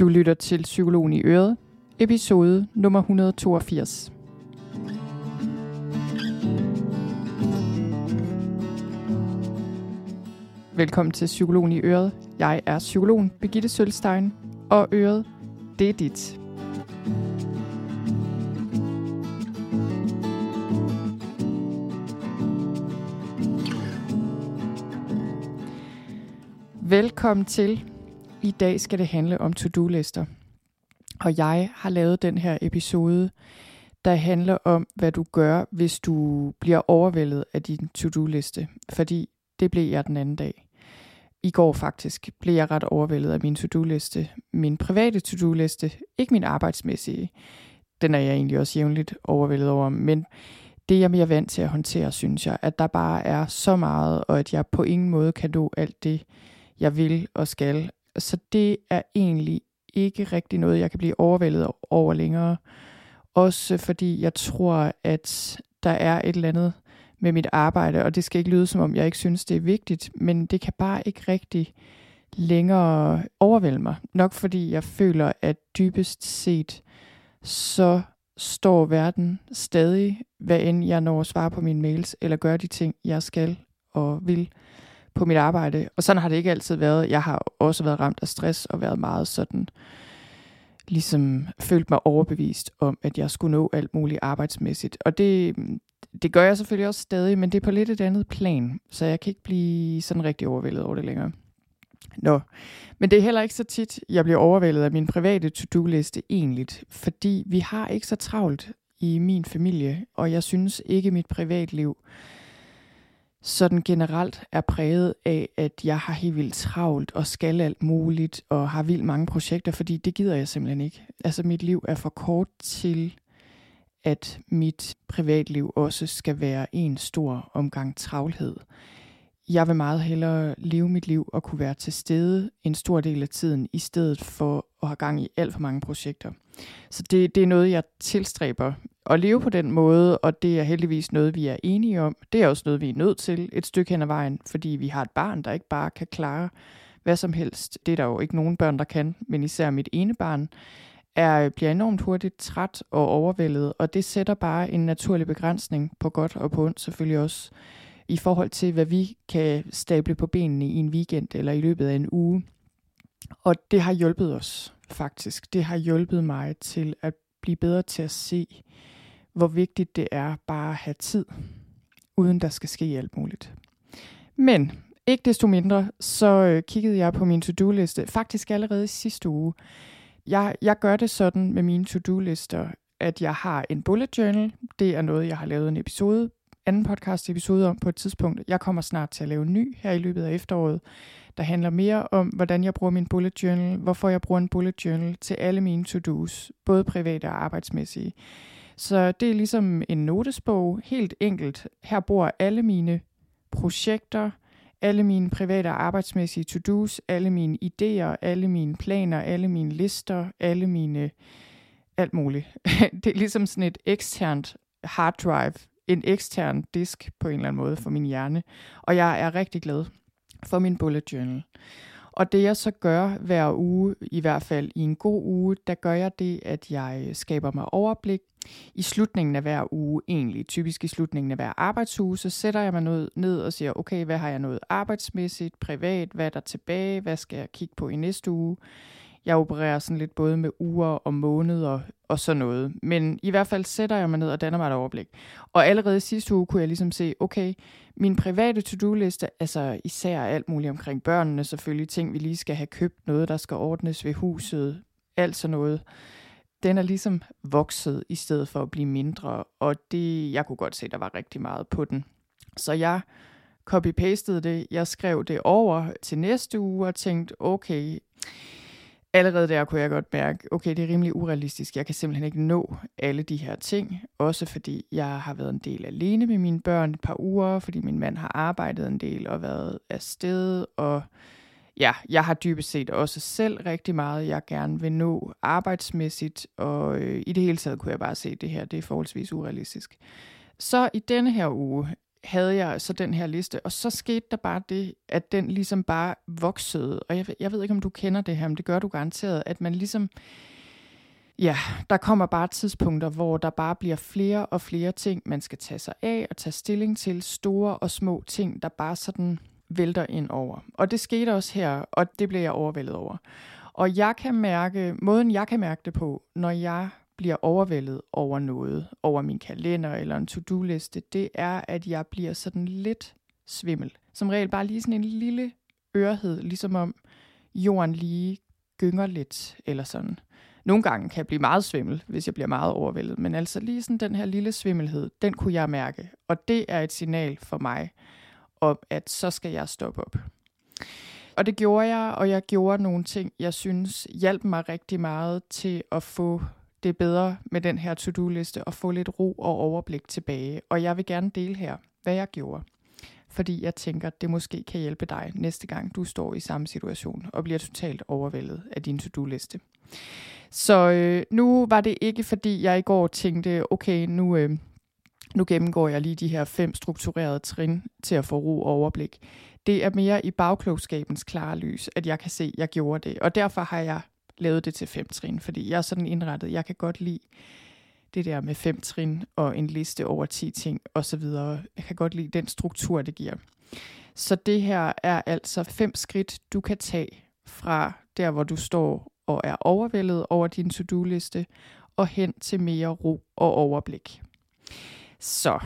Du lytter til Psykologen i Øret, episode nummer 182. Velkommen til Psykologen i Øret. Jeg er psykologen Birgitte Sølstein, og Øret, det er dit. Velkommen til. I dag skal det handle om to-do-lister. Og jeg har lavet den her episode, der handler om, hvad du gør, hvis du bliver overvældet af din to-do-liste. Fordi det blev jeg den anden dag. I går faktisk blev jeg ret overvældet af min to-do-liste. Min private to-do-liste, ikke min arbejdsmæssige. Den er jeg egentlig også jævnligt overvældet over, men det er jeg mere vant til at håndtere, synes jeg. At der bare er så meget, og at jeg på ingen måde kan nå alt det, jeg vil og skal. Så det er egentlig ikke rigtig noget, jeg kan blive overvældet over længere. Også fordi jeg tror, at der er et eller andet med mit arbejde, og det skal ikke lyde som om, jeg ikke synes, det er vigtigt, men det kan bare ikke rigtig længere overvælde mig. Nok fordi jeg føler, at dybest set, så står verden stadig, hvad end jeg når at svare på mine mails, eller gøre de ting, jeg skal og vil på mit arbejde. Og sådan har det ikke altid været. Jeg har også været ramt af stress og været meget sådan, ligesom følt mig overbevist om, at jeg skulle nå alt muligt arbejdsmæssigt. Og det, det gør jeg selvfølgelig også stadig, men det er på lidt et andet plan, så jeg kan ikke blive sådan rigtig overvældet over det længere. Nå, men det er heller ikke så tit, jeg bliver overvældet af min private to-do-liste egentlig, fordi vi har ikke så travlt i min familie, og jeg synes ikke, mit privatliv sådan generelt er præget af, at jeg har helt vildt travlt og skal alt muligt og har vildt mange projekter, fordi det gider jeg simpelthen ikke. Altså mit liv er for kort til, at mit privatliv også skal være en stor omgang travlhed. Jeg vil meget hellere leve mit liv og kunne være til stede en stor del af tiden, i stedet for at have gang i alt for mange projekter. Så det, det er noget, jeg tilstræber at leve på den måde, og det er heldigvis noget, vi er enige om. Det er også noget, vi er nødt til et stykke hen ad vejen, fordi vi har et barn, der ikke bare kan klare hvad som helst. Det er der jo ikke nogen børn, der kan, men især mit ene barn er, bliver enormt hurtigt træt og overvældet, og det sætter bare en naturlig begrænsning på godt og på ondt selvfølgelig også, i forhold til, hvad vi kan stable på benene i en weekend eller i løbet af en uge. Og det har hjulpet os faktisk. Det har hjulpet mig til at blive bedre til at se, hvor vigtigt det er bare at have tid, uden der skal ske alt muligt. Men ikke desto mindre, så øh, kiggede jeg på min to-do-liste faktisk allerede sidste uge. Jeg, jeg gør det sådan med mine to-do-lister, at jeg har en bullet journal. Det er noget, jeg har lavet en episode, anden podcast episode om på et tidspunkt. Jeg kommer snart til at lave en ny her i løbet af efteråret, der handler mere om, hvordan jeg bruger min bullet journal, hvorfor jeg bruger en bullet journal til alle mine to-dos, både private og arbejdsmæssige. Så det er ligesom en notesbog, helt enkelt. Her bor alle mine projekter, alle mine private og arbejdsmæssige to-dos, alle mine idéer, alle mine planer, alle mine lister, alle mine alt muligt. det er ligesom sådan et eksternt hard drive, en ekstern disk på en eller anden måde for min hjerne. Og jeg er rigtig glad for min bullet journal. Og det jeg så gør hver uge, i hvert fald i en god uge, der gør jeg det, at jeg skaber mig overblik. I slutningen af hver uge, egentlig typisk i slutningen af hver arbejdsuge, så sætter jeg mig ned og siger, okay, hvad har jeg noget arbejdsmæssigt, privat, hvad er der tilbage, hvad skal jeg kigge på i næste uge. Jeg opererer sådan lidt både med uger og måneder og sådan noget. Men i hvert fald sætter jeg mig ned og danner mig et overblik. Og allerede sidste uge kunne jeg ligesom se, okay, min private to-do-liste, altså især alt muligt omkring børnene, selvfølgelig ting, vi lige skal have købt, noget, der skal ordnes ved huset, alt sådan noget, den er ligesom vokset i stedet for at blive mindre, og det, jeg kunne godt se, der var rigtig meget på den. Så jeg copy-pastede det, jeg skrev det over til næste uge og tænkte, okay, allerede der kunne jeg godt mærke, okay, det er rimelig urealistisk. Jeg kan simpelthen ikke nå alle de her ting. Også fordi jeg har været en del alene med mine børn et par uger, fordi min mand har arbejdet en del og været afsted. Og ja, jeg har dybest set også selv rigtig meget, jeg gerne vil nå arbejdsmæssigt. Og øh, i det hele taget kunne jeg bare se, at det her det er forholdsvis urealistisk. Så i denne her uge, havde jeg så den her liste, og så skete der bare det, at den ligesom bare voksede. Og jeg, jeg ved ikke, om du kender det her, men det gør du garanteret, at man ligesom, ja, der kommer bare tidspunkter, hvor der bare bliver flere og flere ting, man skal tage sig af og tage stilling til, store og små ting, der bare sådan vælter ind over. Og det skete også her, og det blev jeg overvældet over. Og jeg kan mærke, måden jeg kan mærke det på, når jeg bliver overvældet over noget, over min kalender eller en to-do-liste, det er, at jeg bliver sådan lidt svimmel. Som regel bare lige sådan en lille ørehed, ligesom om jorden lige gynger lidt, eller sådan. Nogle gange kan jeg blive meget svimmel, hvis jeg bliver meget overvældet, men altså lige sådan den her lille svimmelhed, den kunne jeg mærke, og det er et signal for mig om, at så skal jeg stoppe op. Og det gjorde jeg, og jeg gjorde nogle ting, jeg synes hjalp mig rigtig meget til at få det bedre med den her to-do-liste og få lidt ro og overblik tilbage. Og jeg vil gerne dele her, hvad jeg gjorde. Fordi jeg tænker, det måske kan hjælpe dig næste gang, du står i samme situation og bliver totalt overvældet af din to-do-liste. Så øh, nu var det ikke, fordi jeg i går tænkte, okay, nu, øh, nu gennemgår jeg lige de her fem strukturerede trin til at få ro og overblik. Det er mere i bagklogskabens klare lys, at jeg kan se, at jeg gjorde det. Og derfor har jeg lavet det til fem trin, fordi jeg er sådan indrettet. Jeg kan godt lide det der med fem trin og en liste over 10 ting osv. Jeg kan godt lide den struktur, det giver. Så det her er altså fem skridt, du kan tage fra der, hvor du står og er overvældet over din to-do-liste, og hen til mere ro og overblik. Så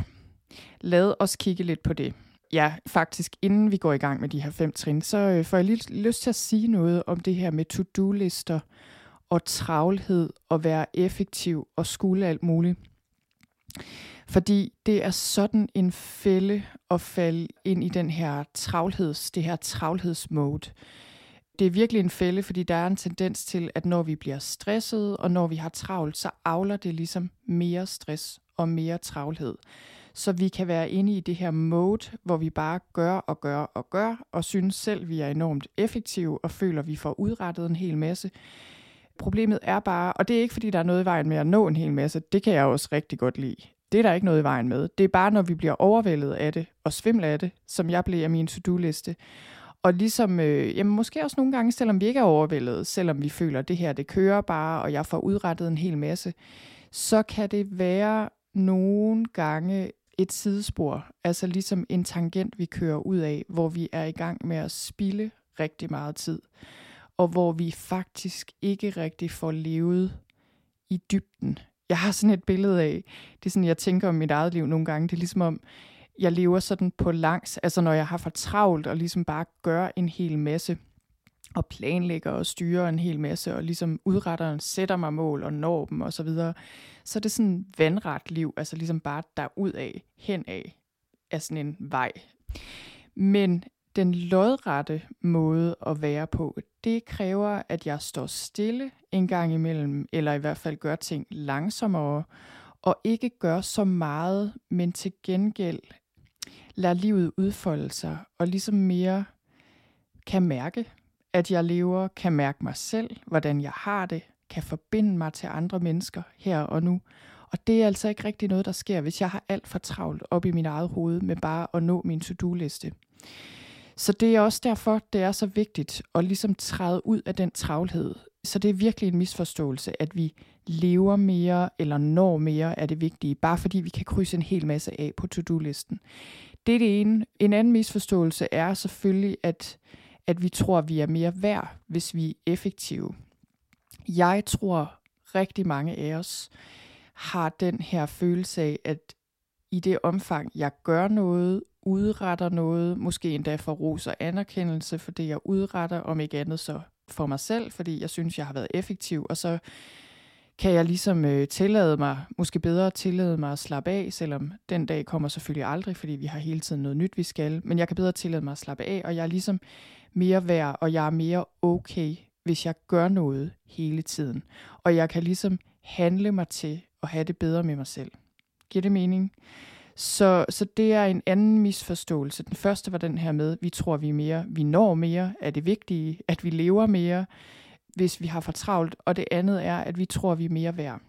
lad os kigge lidt på det. Ja, faktisk inden vi går i gang med de her fem trin, så øh, får jeg lige lyst til at sige noget om det her med to-do-lister og travlhed og være effektiv og skulle alt muligt. Fordi det er sådan en fælde at falde ind i den her travlheds, det her travlhedsmode. Det er virkelig en fælde, fordi der er en tendens til, at når vi bliver stresset, og når vi har travlt, så avler det ligesom mere stress og mere travlhed. Så vi kan være inde i det her mode, hvor vi bare gør og gør og gør, og synes selv, vi er enormt effektive og føler, vi får udrettet en hel masse. Problemet er bare, og det er ikke fordi, der er noget i vejen med at nå en hel masse, det kan jeg også rigtig godt lide. Det er der ikke noget i vejen med. Det er bare, når vi bliver overvældet af det og svimler af det, som jeg blev af min to-do-liste. Og ligesom, øh, jamen måske også nogle gange, selvom vi ikke er overvældet, selvom vi føler, at det her, det kører bare, og jeg får udrettet en hel masse, så kan det være nogle gange et sidespor, altså ligesom en tangent, vi kører ud af, hvor vi er i gang med at spille rigtig meget tid, og hvor vi faktisk ikke rigtig får levet i dybden. Jeg har sådan et billede af, det er sådan, jeg tænker om mit eget liv nogle gange, det er ligesom om, jeg lever sådan på langs, altså når jeg har for travlt og ligesom bare gør en hel masse, og planlægger og styrer en hel masse, og ligesom udretter, sætter mig mål og når dem osv., så, videre, så er det sådan vandret liv, altså ligesom bare derud af, hen af, er sådan en vej. Men den lodrette måde at være på, det kræver, at jeg står stille en gang imellem, eller i hvert fald gør ting langsommere, og ikke gør så meget, men til gengæld lader livet udfolde sig, og ligesom mere kan mærke, at jeg lever, kan mærke mig selv, hvordan jeg har det, kan forbinde mig til andre mennesker her og nu. Og det er altså ikke rigtig noget, der sker, hvis jeg har alt for travlt op i mit eget hoved med bare at nå min to-do-liste. Så det er også derfor, det er så vigtigt at ligesom træde ud af den travlhed. Så det er virkelig en misforståelse, at vi lever mere eller når mere er det vigtige, bare fordi vi kan krydse en hel masse af på to-do-listen. Det er det ene. En anden misforståelse er selvfølgelig, at at vi tror, at vi er mere værd, hvis vi er effektive. Jeg tror, rigtig mange af os har den her følelse af, at i det omfang, jeg gør noget, udretter noget, måske endda får ros og anerkendelse for det, jeg udretter, om ikke andet så for mig selv, fordi jeg synes, jeg har været effektiv, og så kan jeg ligesom øh, tillade mig, måske bedre tillade mig at slappe af, selvom den dag kommer selvfølgelig aldrig, fordi vi har hele tiden noget nyt, vi skal, men jeg kan bedre tillade mig at slappe af, og jeg er ligesom mere værd, og jeg er mere okay, hvis jeg gør noget hele tiden. Og jeg kan ligesom handle mig til at have det bedre med mig selv. Giver det mening? Så, så det er en anden misforståelse. Den første var den her med, vi tror, vi er mere, vi når mere, er det vigtige, at vi lever mere, hvis vi har for travlt. Og det andet er, at vi tror, vi er mere værd.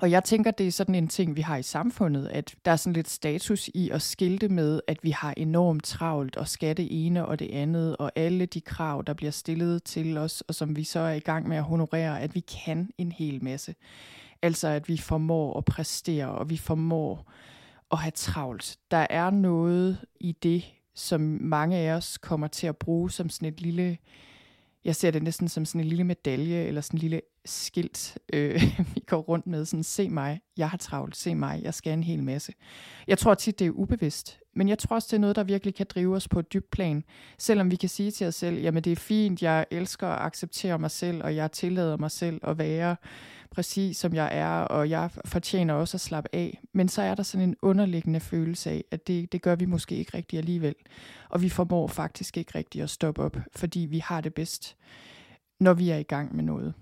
Og jeg tænker, det er sådan en ting, vi har i samfundet, at der er sådan lidt status i at skilte med, at vi har enormt travlt og skal det ene og det andet, og alle de krav, der bliver stillet til os, og som vi så er i gang med at honorere, at vi kan en hel masse. Altså at vi formår at præstere, og vi formår at have travlt. Der er noget i det, som mange af os kommer til at bruge som sådan et lille, jeg ser det næsten som sådan en lille medalje, eller sådan en lille skilt, øh, vi går rundt med, sådan, se mig, jeg har travlt, se mig, jeg skal en hel masse. Jeg tror tit, det er ubevidst, men jeg tror også, det er noget, der virkelig kan drive os på et dybt plan, selvom vi kan sige til os selv, jamen det er fint, jeg elsker at acceptere mig selv, og jeg tillader mig selv at være præcis som jeg er, og jeg fortjener også at slappe af. Men så er der sådan en underliggende følelse af, at det, det gør vi måske ikke rigtigt alligevel. Og vi formår faktisk ikke rigtigt at stoppe op, fordi vi har det bedst, når vi er i gang med noget.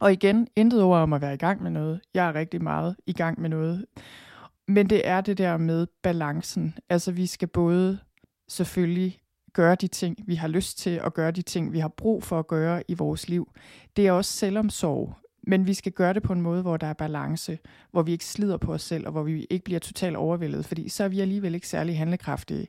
Og igen, intet ord om at være i gang med noget. Jeg er rigtig meget i gang med noget. Men det er det der med balancen. Altså vi skal både selvfølgelig gøre de ting, vi har lyst til, og gøre de ting, vi har brug for at gøre i vores liv. Det er også selvomsorg. Men vi skal gøre det på en måde, hvor der er balance, hvor vi ikke slider på os selv, og hvor vi ikke bliver totalt overvældet, fordi så er vi alligevel ikke særlig handlekraftige.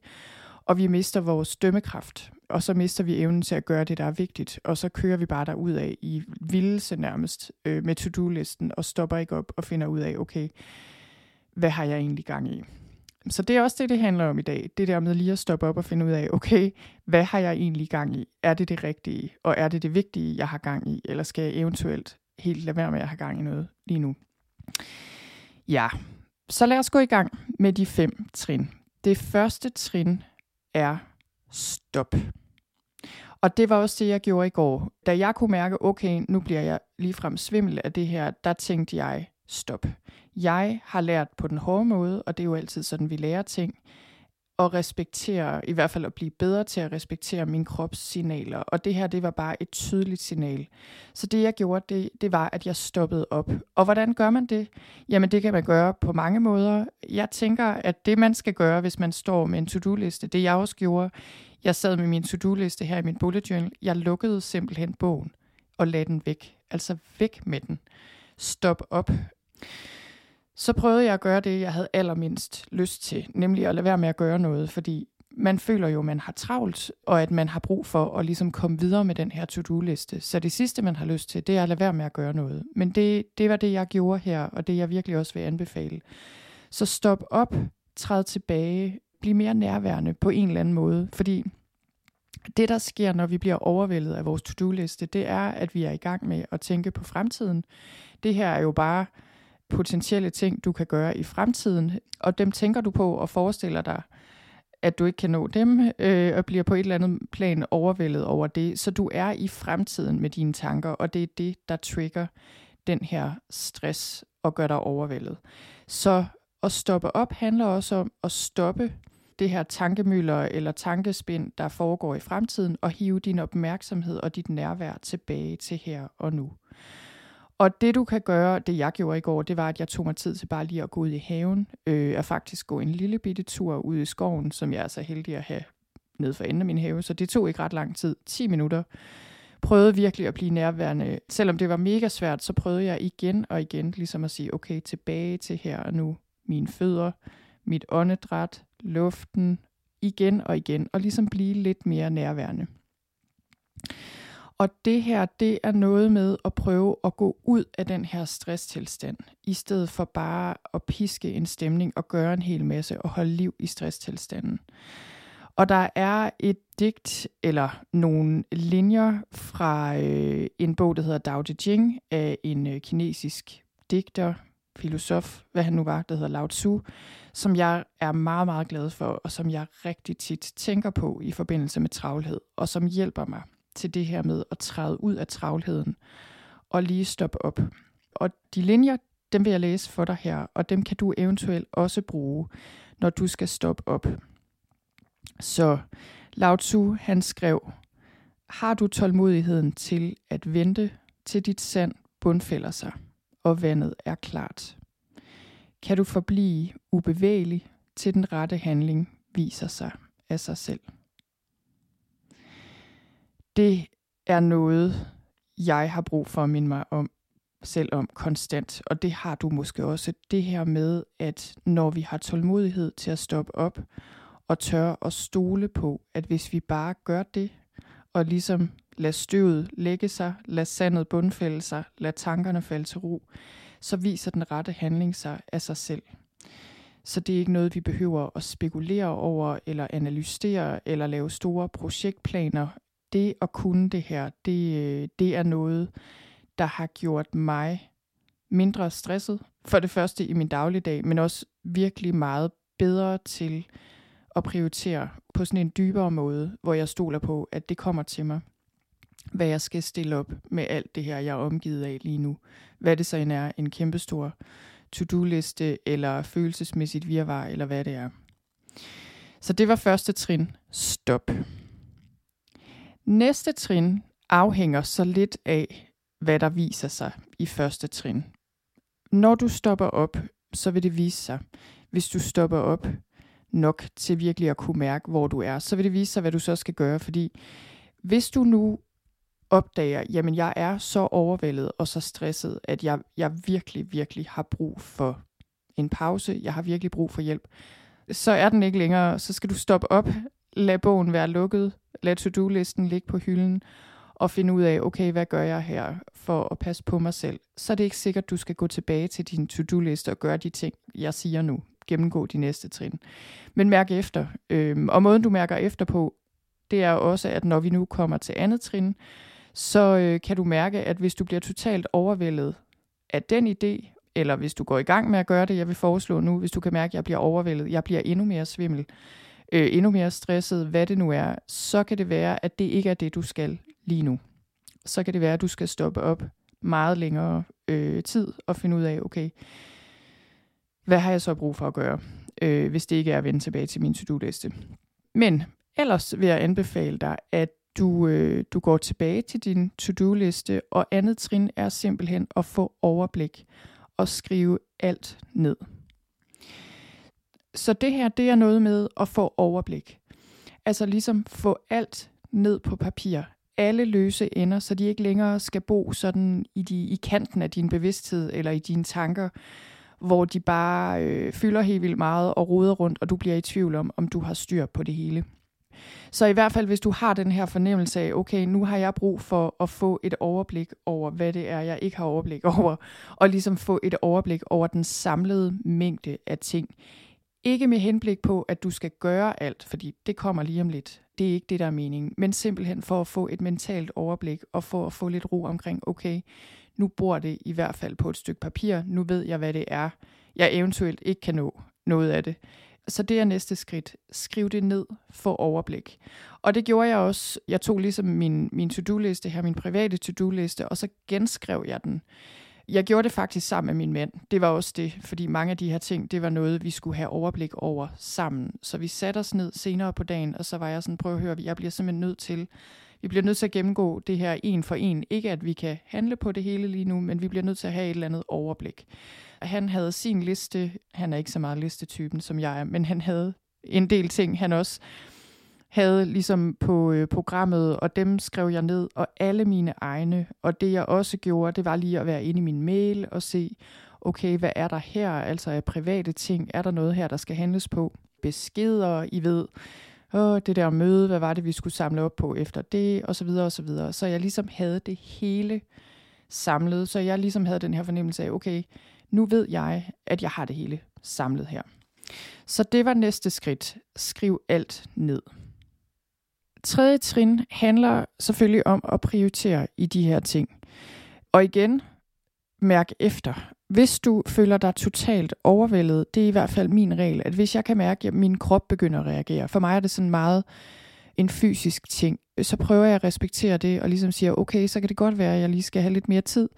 Og vi mister vores dømmekraft, og så mister vi evnen til at gøre det, der er vigtigt, og så kører vi bare derud af i vildelse nærmest øh, med to-do-listen, og stopper ikke op og finder ud af, okay, hvad har jeg egentlig gang i? Så det er også det, det handler om i dag. Det der med lige at stoppe op og finde ud af, okay, hvad har jeg egentlig gang i? Er det det rigtige? Og er det det vigtige, jeg har gang i? Eller skal jeg eventuelt helt lade være med at have gang i noget lige nu. Ja, så lad os gå i gang med de fem trin. Det første trin er stop. Og det var også det, jeg gjorde i går. Da jeg kunne mærke, okay, nu bliver jeg ligefrem svimmel af det her, der tænkte jeg, stop. Jeg har lært på den hårde måde, og det er jo altid sådan, vi lærer ting, at respektere, i hvert fald at blive bedre til at respektere min krops signaler. Og det her, det var bare et tydeligt signal. Så det jeg gjorde, det, det var, at jeg stoppede op. Og hvordan gør man det? Jamen det kan man gøre på mange måder. Jeg tænker, at det man skal gøre, hvis man står med en to-do-liste, det jeg også gjorde, jeg sad med min to-do-liste her i min bullet journal, jeg lukkede simpelthen bogen og lagde den væk. Altså væk med den. Stop op så prøvede jeg at gøre det, jeg havde allermindst lyst til, nemlig at lade være med at gøre noget, fordi man føler jo, at man har travlt, og at man har brug for at ligesom komme videre med den her to-do-liste. Så det sidste, man har lyst til, det er at lade være med at gøre noget. Men det, det var det, jeg gjorde her, og det jeg virkelig også vil anbefale. Så stop op, træd tilbage, bliv mere nærværende på en eller anden måde, fordi det, der sker, når vi bliver overvældet af vores to-do-liste, det er, at vi er i gang med at tænke på fremtiden. Det her er jo bare potentielle ting, du kan gøre i fremtiden, og dem tænker du på og forestiller dig, at du ikke kan nå dem, øh, og bliver på et eller andet plan overvældet over det. Så du er i fremtiden med dine tanker, og det er det, der trigger den her stress og gør dig overvældet. Så at stoppe op handler også om at stoppe det her tankemøller eller tankespind, der foregår i fremtiden, og hive din opmærksomhed og dit nærvær tilbage til her og nu. Og det du kan gøre, det jeg gjorde i går, det var, at jeg tog mig tid til bare lige at gå ud i haven, øh, og faktisk gå en lille bitte tur ud i skoven, som jeg er så heldig at have nede for enden af min have, så det tog ikke ret lang tid, 10 minutter. Prøvede virkelig at blive nærværende. Selvom det var mega svært, så prøvede jeg igen og igen ligesom at sige, okay, tilbage til her og nu. Mine fødder, mit åndedræt, luften, igen og igen, og ligesom blive lidt mere nærværende. Og det her, det er noget med at prøve at gå ud af den her stresstilstand, i stedet for bare at piske en stemning og gøre en hel masse og holde liv i stresstilstanden. Og der er et digt, eller nogle linjer fra øh, en bog, der hedder Dao De Jing, af en øh, kinesisk digter, filosof, hvad han nu var, der hedder Lao Tzu, som jeg er meget, meget glad for, og som jeg rigtig tit tænker på i forbindelse med travlhed, og som hjælper mig til det her med at træde ud af travlheden og lige stoppe op. Og de linjer, dem vil jeg læse for dig her, og dem kan du eventuelt også bruge, når du skal stoppe op. Så Lao Tzu, han skrev, har du tålmodigheden til at vente, til dit sand bundfælder sig, og vandet er klart? Kan du forblive ubevægelig, til den rette handling viser sig af sig selv? Det er noget, jeg har brug for at minde mig om selv om konstant, og det har du måske også. Det her med, at når vi har tålmodighed til at stoppe op og tør at stole på, at hvis vi bare gør det, og ligesom lad støvet lægge sig, lad sandet bundfælde sig, lad tankerne falde til ro, så viser den rette handling sig af sig selv. Så det er ikke noget, vi behøver at spekulere over, eller analysere, eller lave store projektplaner. Det at kunne det her, det, øh, det er noget, der har gjort mig mindre stresset. For det første i min dagligdag, men også virkelig meget bedre til at prioritere på sådan en dybere måde, hvor jeg stoler på, at det kommer til mig. Hvad jeg skal stille op med alt det her, jeg er omgivet af lige nu. Hvad det så end er, en kæmpestor to-do-liste, eller følelsesmæssigt virvar, eller hvad det er. Så det var første trin. Stop. Næste trin afhænger så lidt af, hvad der viser sig i første trin. Når du stopper op, så vil det vise sig. Hvis du stopper op nok til virkelig at kunne mærke, hvor du er, så vil det vise sig, hvad du så skal gøre. Fordi hvis du nu opdager, jamen jeg er så overvældet og så stresset, at jeg, jeg virkelig, virkelig har brug for en pause, jeg har virkelig brug for hjælp, så er den ikke længere, så skal du stoppe op, lad bogen være lukket, lad to-do-listen ligge på hylden, og finde ud af, okay, hvad gør jeg her for at passe på mig selv? Så er det ikke sikkert, du skal gå tilbage til din to-do-liste og gøre de ting, jeg siger nu. Gennemgå de næste trin. Men mærk efter. Øhm, og måden, du mærker efter på, det er også, at når vi nu kommer til andet trin, så øh, kan du mærke, at hvis du bliver totalt overvældet af den idé, eller hvis du går i gang med at gøre det, jeg vil foreslå nu, hvis du kan mærke, at jeg bliver overvældet, jeg bliver endnu mere svimmel, øh, endnu mere stresset, hvad det nu er, så kan det være, at det ikke er det, du skal lige nu. Så kan det være, at du skal stoppe op meget længere øh, tid og finde ud af, okay, hvad har jeg så brug for at gøre, øh, hvis det ikke er at vende tilbage til min to-do-liste. Men ellers vil jeg anbefale dig, at du, øh, du går tilbage til din to-do-liste, og andet trin er simpelthen at få overblik og skrive alt ned. Så det her, det er noget med at få overblik. Altså ligesom få alt ned på papir. Alle løse ender, så de ikke længere skal bo sådan i, de, i kanten af din bevidsthed eller i dine tanker, hvor de bare øh, fylder helt vildt meget og roder rundt, og du bliver i tvivl om, om du har styr på det hele. Så i hvert fald, hvis du har den her fornemmelse af, okay, nu har jeg brug for at få et overblik over, hvad det er, jeg ikke har overblik over, og ligesom få et overblik over den samlede mængde af ting. Ikke med henblik på, at du skal gøre alt, fordi det kommer lige om lidt. Det er ikke det, der er meningen. Men simpelthen for at få et mentalt overblik, og for at få lidt ro omkring, okay, nu bor det i hvert fald på et stykke papir. Nu ved jeg, hvad det er, jeg eventuelt ikke kan nå noget af det. Så det er næste skridt. Skriv det ned, få overblik. Og det gjorde jeg også. Jeg tog ligesom min, min to-do-liste her, min private to-do-liste, og så genskrev jeg den. Jeg gjorde det faktisk sammen med min mand. Det var også det, fordi mange af de her ting, det var noget, vi skulle have overblik over sammen. Så vi satte os ned senere på dagen, og så var jeg sådan, prøv at høre, jeg bliver simpelthen nødt til, vi bliver nødt til at gennemgå det her en for en. Ikke at vi kan handle på det hele lige nu, men vi bliver nødt til at have et eller andet overblik. Han havde sin liste, han er ikke så meget listetypen som jeg er, men han havde en del ting, han også havde ligesom på øh, programmet, og dem skrev jeg ned, og alle mine egne. Og det jeg også gjorde, det var lige at være inde i min mail og se, okay, hvad er der her, altså af private ting, er der noget her, der skal handles på? Beskeder, I ved, åh, det der møde, hvad var det, vi skulle samle op på efter det, og så videre, og så videre. Så jeg ligesom havde det hele samlet, så jeg ligesom havde den her fornemmelse af, okay, nu ved jeg, at jeg har det hele samlet her. Så det var næste skridt. Skriv alt ned. Tredje trin handler selvfølgelig om at prioritere i de her ting. Og igen, mærk efter. Hvis du føler dig totalt overvældet, det er i hvert fald min regel, at hvis jeg kan mærke, at min krop begynder at reagere, for mig er det sådan meget en fysisk ting, så prøver jeg at respektere det og ligesom siger, okay, så kan det godt være, at jeg lige skal have lidt mere tid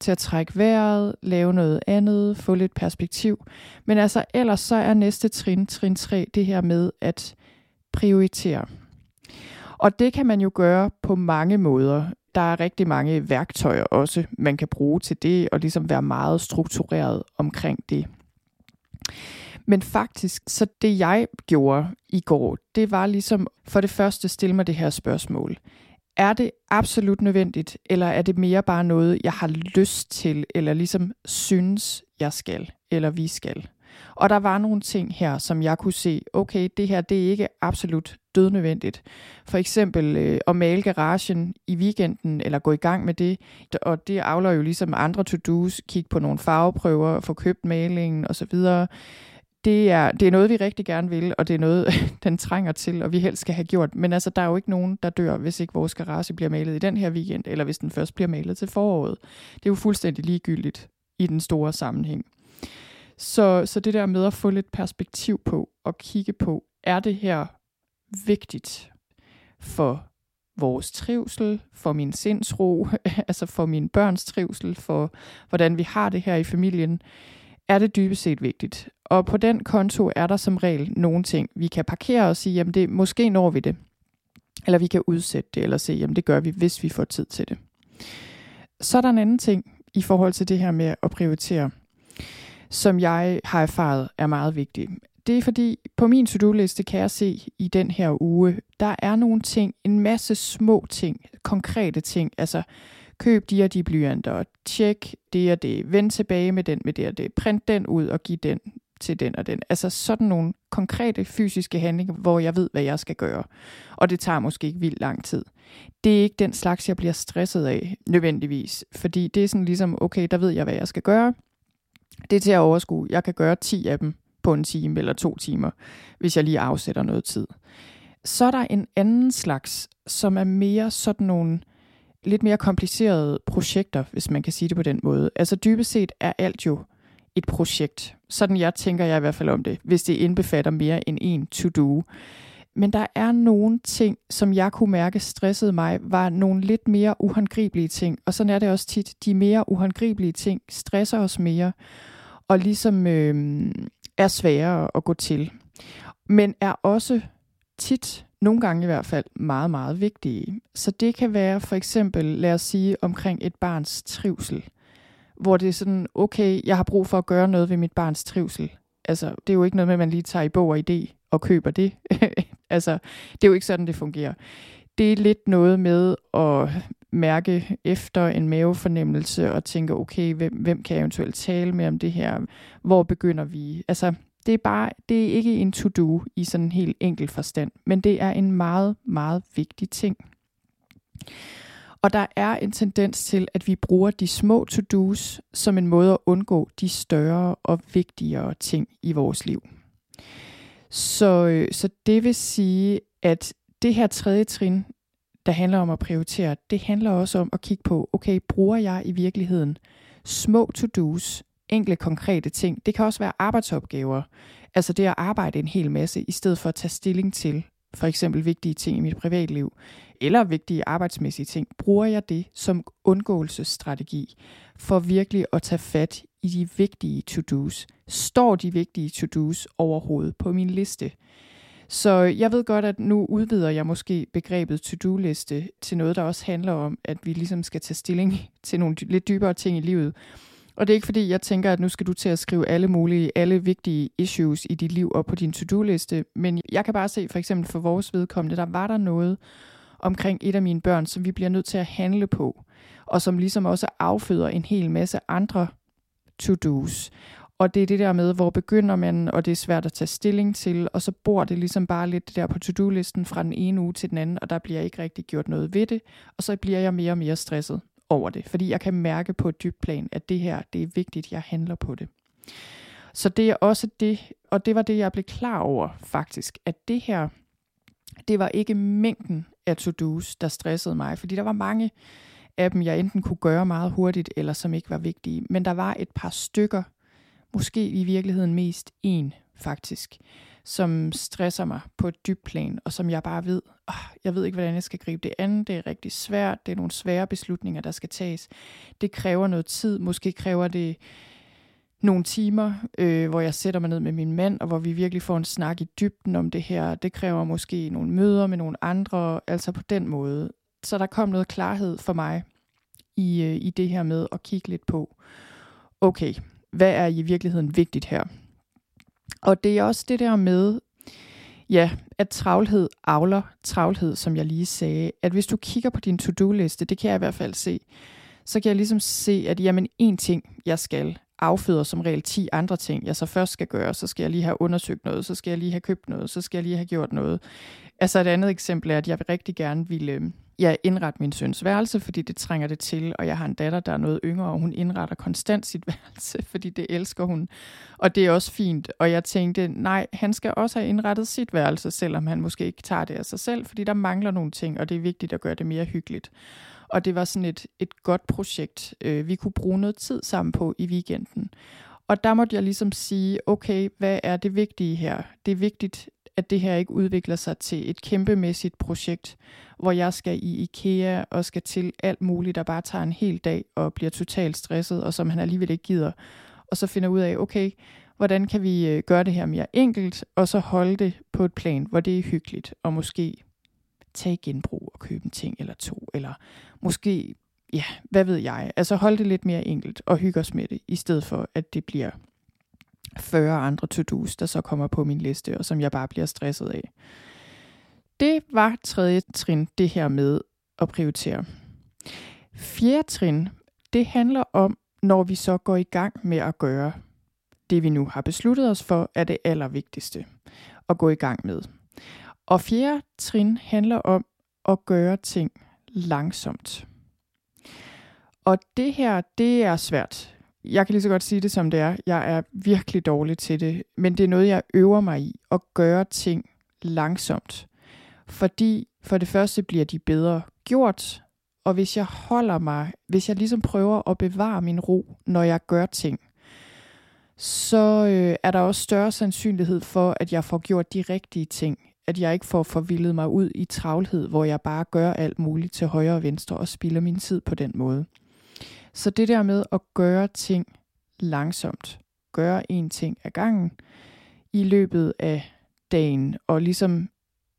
til at trække vejret, lave noget andet, få lidt perspektiv. Men altså ellers så er næste trin, trin 3, det her med at prioritere. Og det kan man jo gøre på mange måder. Der er rigtig mange værktøjer også, man kan bruge til det, og ligesom være meget struktureret omkring det. Men faktisk, så det jeg gjorde i går, det var ligesom for det første stille mig det her spørgsmål. er det absolut nødvendigt, eller er det mere bare noget, jeg har lyst til, eller ligesom synes, jeg skal, eller vi skal? Og der var nogle ting her, som jeg kunne se, okay, det her det er ikke absolut dødnødvendigt. For eksempel øh, at male garagen i weekenden, eller gå i gang med det, og det afler jo ligesom andre to-dos, kigge på nogle farveprøver, få købt malingen osv., det er, det er noget, vi rigtig gerne vil, og det er noget, den trænger til, og vi helst skal have gjort. Men altså, der er jo ikke nogen, der dør, hvis ikke vores garage bliver malet i den her weekend, eller hvis den først bliver malet til foråret. Det er jo fuldstændig ligegyldigt i den store sammenhæng. Så, så det der med at få lidt perspektiv på og kigge på, er det her vigtigt for vores trivsel, for min sindsro, altså for mine børns trivsel, for hvordan vi har det her i familien, er det dybest set vigtigt. Og på den konto er der som regel nogle ting, vi kan parkere og sige, jamen det, måske når vi det. Eller vi kan udsætte det, eller sige, jamen det gør vi, hvis vi får tid til det. Så er der en anden ting i forhold til det her med at prioritere som jeg har erfaret er meget vigtig. Det er fordi, på min to-do-liste kan jeg se i den her uge, der er nogle ting, en masse små ting, konkrete ting, altså køb de og de blyanter, tjek det og det, vend tilbage med den med det og det, print den ud og giv den til den og den. Altså sådan nogle konkrete fysiske handlinger, hvor jeg ved, hvad jeg skal gøre. Og det tager måske ikke vildt lang tid. Det er ikke den slags, jeg bliver stresset af nødvendigvis, fordi det er sådan ligesom, okay, der ved jeg, hvad jeg skal gøre. Det er til at overskue. Jeg kan gøre 10 af dem på en time eller to timer, hvis jeg lige afsætter noget tid. Så er der en anden slags, som er mere sådan nogle lidt mere komplicerede projekter, hvis man kan sige det på den måde. Altså dybest set er alt jo et projekt. Sådan jeg tænker jeg i hvert fald om det, hvis det indbefatter mere end en to-do. Men der er nogle ting, som jeg kunne mærke stressede mig, var nogle lidt mere uhåndgribelige ting. Og sådan er det også tit. De mere uhåndgribelige ting stresser os mere, og ligesom øh, er sværere at gå til. Men er også tit, nogle gange i hvert fald, meget, meget vigtige. Så det kan være for eksempel, lad os sige, omkring et barns trivsel. Hvor det er sådan, okay, jeg har brug for at gøre noget ved mit barns trivsel. Altså, det er jo ikke noget med, at man lige tager i bog og idé og køber det. altså, det er jo ikke sådan, det fungerer. Det er lidt noget med at mærke efter en mavefornemmelse og tænke, okay, hvem, hvem kan jeg eventuelt tale med om det her? Hvor begynder vi? Altså, det er bare, det er ikke en to-do i sådan en helt enkel forstand, men det er en meget, meget vigtig ting. Og der er en tendens til, at vi bruger de små to-dos som en måde at undgå de større og vigtigere ting i vores liv. Så, øh, så det vil sige, at det her tredje trin, der handler om at prioritere, det handler også om at kigge på, okay, bruger jeg i virkeligheden små to-dos, enkle konkrete ting. Det kan også være arbejdsopgaver, altså det at arbejde en hel masse, i stedet for at tage stilling til for eksempel vigtige ting i mit privatliv, eller vigtige arbejdsmæssige ting, bruger jeg det som undgåelsesstrategi for virkelig at tage fat i de vigtige to-dos. Står de vigtige to-dos overhovedet på min liste? Så jeg ved godt, at nu udvider jeg måske begrebet to-do-liste til noget, der også handler om, at vi ligesom skal tage stilling til nogle lidt dybere ting i livet. Og det er ikke fordi, jeg tænker, at nu skal du til at skrive alle mulige, alle vigtige issues i dit liv op på din to-do-liste. Men jeg kan bare se, for eksempel for vores vedkommende, der var der noget omkring et af mine børn, som vi bliver nødt til at handle på. Og som ligesom også afføder en hel masse andre to-dos. Og det er det der med, hvor begynder man, og det er svært at tage stilling til, og så bor det ligesom bare lidt der på to-do-listen fra den ene uge til den anden, og der bliver ikke rigtig gjort noget ved det, og så bliver jeg mere og mere stresset over det, fordi jeg kan mærke på et dybt plan, at det her, det er vigtigt, jeg handler på det. Så det er også det, og det var det, jeg blev klar over faktisk, at det her, det var ikke mængden af to-dos, der stressede mig, fordi der var mange af dem, jeg enten kunne gøre meget hurtigt, eller som ikke var vigtige. Men der var et par stykker, måske i virkeligheden mest en faktisk, som stresser mig på et dybt plan, og som jeg bare ved, oh, jeg ved ikke, hvordan jeg skal gribe det an, det er rigtig svært, det er nogle svære beslutninger, der skal tages. Det kræver noget tid, måske kræver det nogle timer, øh, hvor jeg sætter mig ned med min mand, og hvor vi virkelig får en snak i dybden om det her. Det kræver måske nogle møder med nogle andre, altså på den måde. Så der kom noget klarhed for mig i, øh, i det her med at kigge lidt på, okay, hvad er i virkeligheden vigtigt her? Og det er også det der med, Ja, at travlhed avler travlhed, som jeg lige sagde. At hvis du kigger på din to-do-liste, det kan jeg i hvert fald se, så kan jeg ligesom se, at jamen en ting, jeg skal, afføder som regel 10 andre ting, jeg så først skal gøre. Så skal jeg lige have undersøgt noget, så skal jeg lige have købt noget, så skal jeg lige have gjort noget. Altså et andet eksempel er, at jeg vil rigtig gerne ville øhm, jeg ja, indrette min søns værelse, fordi det trænger det til, og jeg har en datter, der er noget yngre, og hun indretter konstant sit værelse, fordi det elsker hun. Og det er også fint. Og jeg tænkte, nej, han skal også have indrettet sit værelse, selvom han måske ikke tager det af sig selv, fordi der mangler nogle ting, og det er vigtigt at gøre det mere hyggeligt. Og det var sådan et, et godt projekt, øh, vi kunne bruge noget tid sammen på i weekenden. Og der måtte jeg ligesom sige, okay, hvad er det vigtige her? Det er vigtigt, at det her ikke udvikler sig til et kæmpemæssigt projekt, hvor jeg skal i IKEA og skal til alt muligt, der bare tager en hel dag og bliver totalt stresset, og som han alligevel ikke gider. Og så finder ud af, okay, hvordan kan vi øh, gøre det her mere enkelt, og så holde det på et plan, hvor det er hyggeligt, og måske tage genbrug og købe en ting eller to, eller måske, ja, hvad ved jeg, altså holde det lidt mere enkelt og hygge os med det, i stedet for at det bliver 40 andre to-dos, der så kommer på min liste, og som jeg bare bliver stresset af. Det var tredje trin, det her med at prioritere. Fjerde trin, det handler om, når vi så går i gang med at gøre det, vi nu har besluttet os for, er det allervigtigste at gå i gang med. Og fjerde trin handler om at gøre ting langsomt. Og det her, det er svært. Jeg kan lige så godt sige det, som det er. Jeg er virkelig dårlig til det, men det er noget, jeg øver mig i, at gøre ting langsomt. Fordi for det første bliver de bedre gjort, og hvis jeg holder mig, hvis jeg ligesom prøver at bevare min ro, når jeg gør ting, så øh, er der også større sandsynlighed for, at jeg får gjort de rigtige ting, at jeg ikke får forvildet mig ud i travlhed, hvor jeg bare gør alt muligt til højre og venstre og spilder min tid på den måde. Så det der med at gøre ting langsomt, gøre en ting ad gangen i løbet af dagen, og ligesom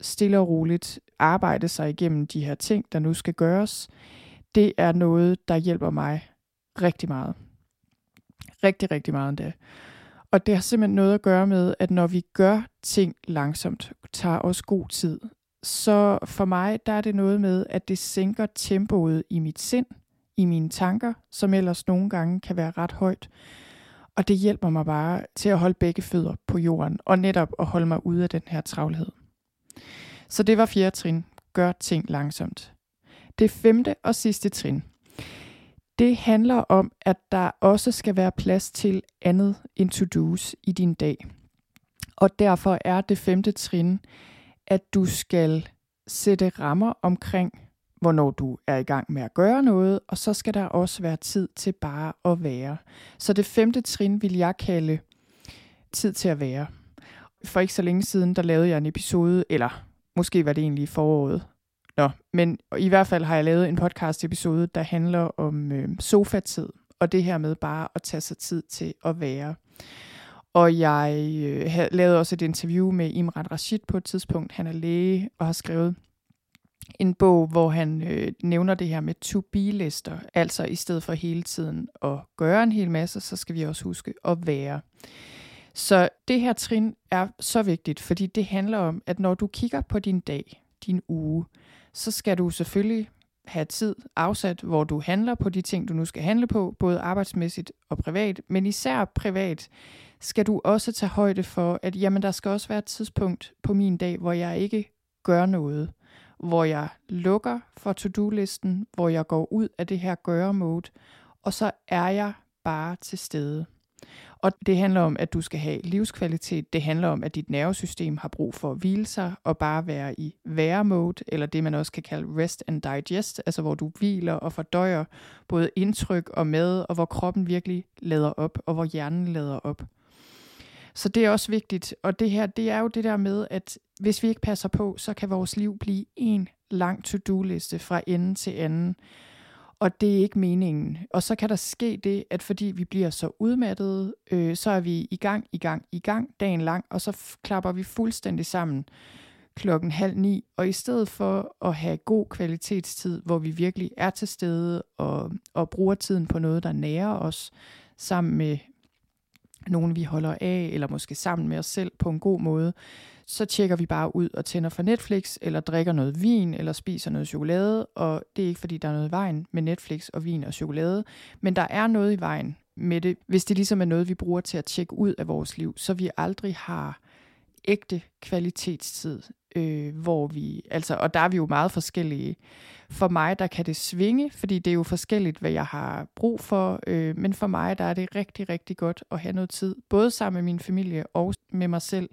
stille og roligt arbejde sig igennem de her ting, der nu skal gøres, det er noget, der hjælper mig rigtig meget. Rigtig, rigtig meget endda. Og det har simpelthen noget at gøre med, at når vi gør ting langsomt, tager os god tid, så for mig der er det noget med, at det sænker tempoet i mit sind, i mine tanker, som ellers nogle gange kan være ret højt. Og det hjælper mig bare til at holde begge fødder på jorden, og netop at holde mig ude af den her travlhed. Så det var fjerde trin. Gør ting langsomt. Det femte og sidste trin, det handler om, at der også skal være plads til andet end to-dos i din dag. Og derfor er det femte trin, at du skal sætte rammer omkring, hvornår du er i gang med at gøre noget, og så skal der også være tid til bare at være. Så det femte trin vil jeg kalde tid til at være. For ikke så længe siden, der lavede jeg en episode, eller måske var det egentlig i foråret, Nå, men i hvert fald har jeg lavet en podcast episode, der handler om øh, sofatid, og det her med bare at tage sig tid til at være. Og jeg øh, lavede også et interview med Imran Rashid på et tidspunkt. Han er læge og har skrevet en bog, hvor han øh, nævner det her med to-be-lister. Altså i stedet for hele tiden at gøre en hel masse, så skal vi også huske at være. Så det her trin er så vigtigt, fordi det handler om, at når du kigger på din dag, din uge, så skal du selvfølgelig have tid afsat, hvor du handler på de ting, du nu skal handle på, både arbejdsmæssigt og privat, men især privat skal du også tage højde for, at jamen, der skal også være et tidspunkt på min dag, hvor jeg ikke gør noget, hvor jeg lukker for to-do-listen, hvor jeg går ud af det her gøre-mode, og så er jeg bare til stede. Og det handler om, at du skal have livskvalitet. Det handler om, at dit nervesystem har brug for at hvile sig og bare være i være-mode, eller det man også kan kalde rest and digest, altså hvor du hviler og fordøjer både indtryk og mad, og hvor kroppen virkelig lader op, og hvor hjernen lader op. Så det er også vigtigt, og det her, det er jo det der med, at hvis vi ikke passer på, så kan vores liv blive en lang to-do-liste fra ende til anden. Og det er ikke meningen. Og så kan der ske det, at fordi vi bliver så udmattede, øh, så er vi i gang, i gang, i gang dagen lang, og så klapper vi fuldstændig sammen klokken halv ni, og i stedet for at have god kvalitetstid, hvor vi virkelig er til stede og, og bruger tiden på noget, der nærer os, sammen med nogen vi holder af, eller måske sammen med os selv på en god måde, så tjekker vi bare ud og tænder for Netflix, eller drikker noget vin, eller spiser noget chokolade, og det er ikke fordi, der er noget i vejen med Netflix og vin og chokolade, men der er noget i vejen med det, hvis det ligesom er noget, vi bruger til at tjekke ud af vores liv, så vi aldrig har ægte kvalitetstid, øh, hvor vi, altså, og der er vi jo meget forskellige. For mig, der kan det svinge, fordi det er jo forskelligt, hvad jeg har brug for, øh, men for mig, der er det rigtig, rigtig godt at have noget tid, både sammen med min familie og med mig selv,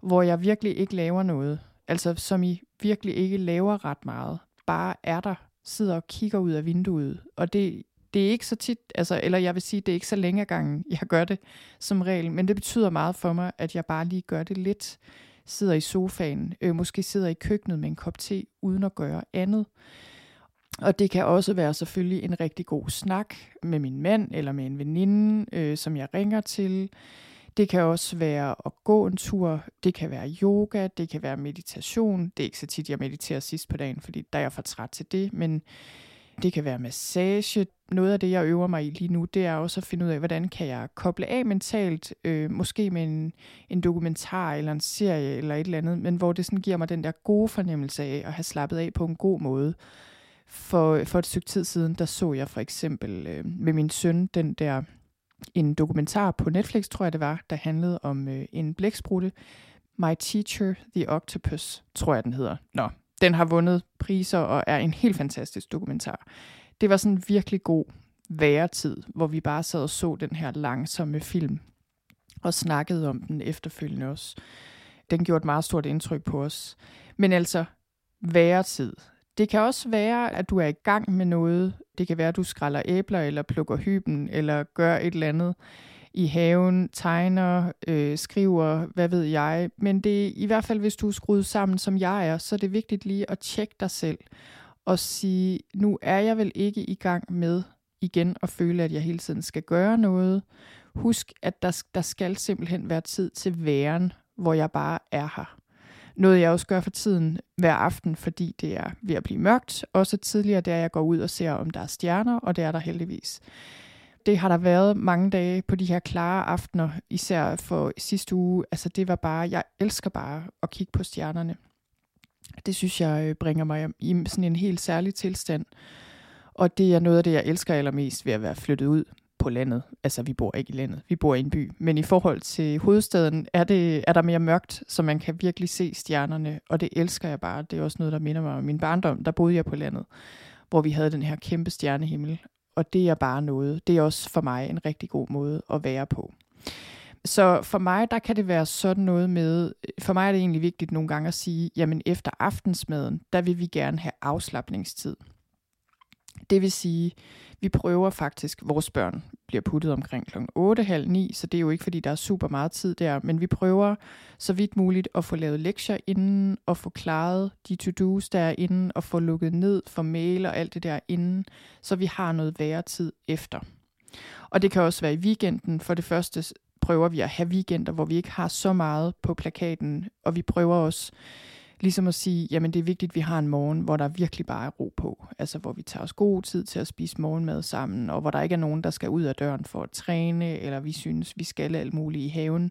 hvor jeg virkelig ikke laver noget. Altså, som I virkelig ikke laver ret meget. Bare er der, sidder og kigger ud af vinduet. Og det, det er ikke så tit, altså, eller jeg vil sige, det er ikke så længe gangen, jeg gør det som regel, men det betyder meget for mig, at jeg bare lige gør det lidt, sidder i sofaen, øh, måske sidder i køkkenet med en kop te, uden at gøre andet. Og det kan også være selvfølgelig en rigtig god snak med min mand eller med en veninde, øh, som jeg ringer til. Det kan også være at gå en tur, det kan være yoga, det kan være meditation. Det er ikke så tit, jeg mediterer sidst på dagen, fordi der er jeg for træt til det, men det kan være massage. Noget af det, jeg øver mig i lige nu, det er også at finde ud af, hvordan kan jeg koble af mentalt, øh, måske med en, en dokumentar eller en serie eller et eller andet, men hvor det sådan giver mig den der gode fornemmelse af at have slappet af på en god måde. For, for et stykke tid siden, der så jeg for eksempel øh, med min søn den der en dokumentar på Netflix, tror jeg det var, der handlede om øh, en blæksprutte. My Teacher, The Octopus, tror jeg den hedder. Nå, den har vundet priser og er en helt fantastisk dokumentar. Det var sådan en virkelig god væretid, hvor vi bare sad og så den her langsomme film og snakkede om den efterfølgende også. Den gjorde et meget stort indtryk på os. Men altså, væretid. Det kan også være, at du er i gang med noget. Det kan være, at du skræller æbler, eller plukker hyben, eller gør et eller andet i haven, tegner, øh, skriver, hvad ved jeg. Men det er i hvert fald, hvis du er skruet sammen, som jeg er, så er det vigtigt lige at tjekke dig selv og sige, nu er jeg vel ikke i gang med igen at føle, at jeg hele tiden skal gøre noget. Husk, at der, der skal simpelthen være tid til væren, hvor jeg bare er her. Noget jeg også gør for tiden hver aften, fordi det er ved at blive mørkt. Også tidligere, der jeg går ud og ser, om der er stjerner, og det er der heldigvis det har der været mange dage på de her klare aftener, især for sidste uge. Altså det var bare, jeg elsker bare at kigge på stjernerne. Det synes jeg øh, bringer mig i sådan en helt særlig tilstand. Og det er noget af det, jeg elsker allermest ved at være flyttet ud på landet. Altså, vi bor ikke i landet, vi bor i en by. Men i forhold til hovedstaden er, det, er der mere mørkt, så man kan virkelig se stjernerne. Og det elsker jeg bare. Det er også noget, der minder mig om min barndom. Der boede jeg på landet, hvor vi havde den her kæmpe stjernehimmel og det er bare noget. Det er også for mig en rigtig god måde at være på. Så for mig, der kan det være sådan noget med, for mig er det egentlig vigtigt nogle gange at sige, jamen efter aftensmaden, der vil vi gerne have afslappningstid. Det vil sige, vi prøver faktisk, vores børn bliver puttet omkring kl. 8, halv 9, så det er jo ikke, fordi der er super meget tid der, men vi prøver så vidt muligt at få lavet lektier inden, og få klaret de to-dos der er inden, og få lukket ned for mail og alt det der inden, så vi har noget værre tid efter. Og det kan også være i weekenden. For det første prøver vi at have weekender, hvor vi ikke har så meget på plakaten, og vi prøver også Ligesom at sige, jamen det er vigtigt, at vi har en morgen, hvor der virkelig bare er ro på. Altså hvor vi tager os god tid til at spise morgenmad sammen, og hvor der ikke er nogen, der skal ud af døren for at træne, eller vi synes, vi skal alt muligt i haven.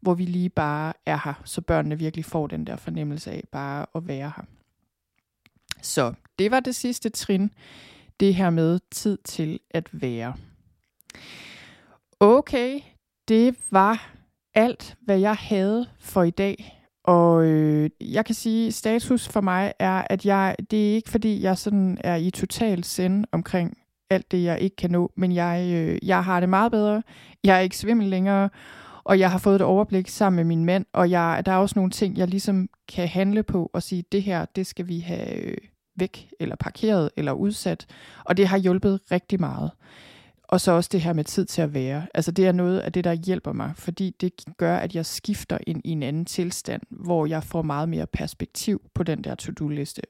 Hvor vi lige bare er her, så børnene virkelig får den der fornemmelse af bare at være her. Så det var det sidste trin. Det her med tid til at være. Okay, det var alt, hvad jeg havde for i dag. Og øh, jeg kan sige, status for mig er, at jeg, det er ikke fordi, jeg sådan er i total send omkring alt det, jeg ikke kan nå, men jeg, øh, jeg har det meget bedre. Jeg er ikke svimmel længere, og jeg har fået et overblik sammen med min mand, og jeg, der er også nogle ting, jeg ligesom kan handle på og sige, det her, det skal vi have øh, væk, eller parkeret, eller udsat. Og det har hjulpet rigtig meget. Og så også det her med tid til at være. Altså det er noget af det, der hjælper mig, fordi det gør, at jeg skifter ind i en anden tilstand, hvor jeg får meget mere perspektiv på den der to-do-liste.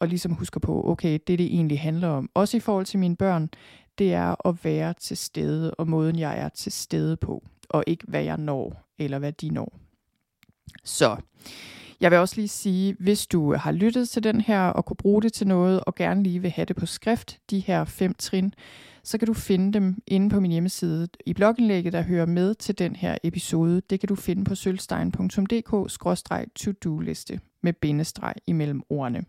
Og ligesom husker på, okay, det det egentlig handler om, også i forhold til mine børn, det er at være til stede, og måden jeg er til stede på, og ikke hvad jeg når, eller hvad de når. Så jeg vil også lige sige, hvis du har lyttet til den her, og kunne bruge det til noget, og gerne lige vil have det på skrift, de her fem trin, så kan du finde dem inde på min hjemmeside. I blogindlægget, der hører med til den her episode, det kan du finde på sølvstein.dk-to-do-liste med bindestreg imellem ordene.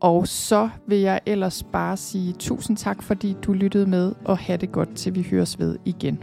Og så vil jeg ellers bare sige tusind tak, fordi du lyttede med, og have det godt, til vi høres ved igen.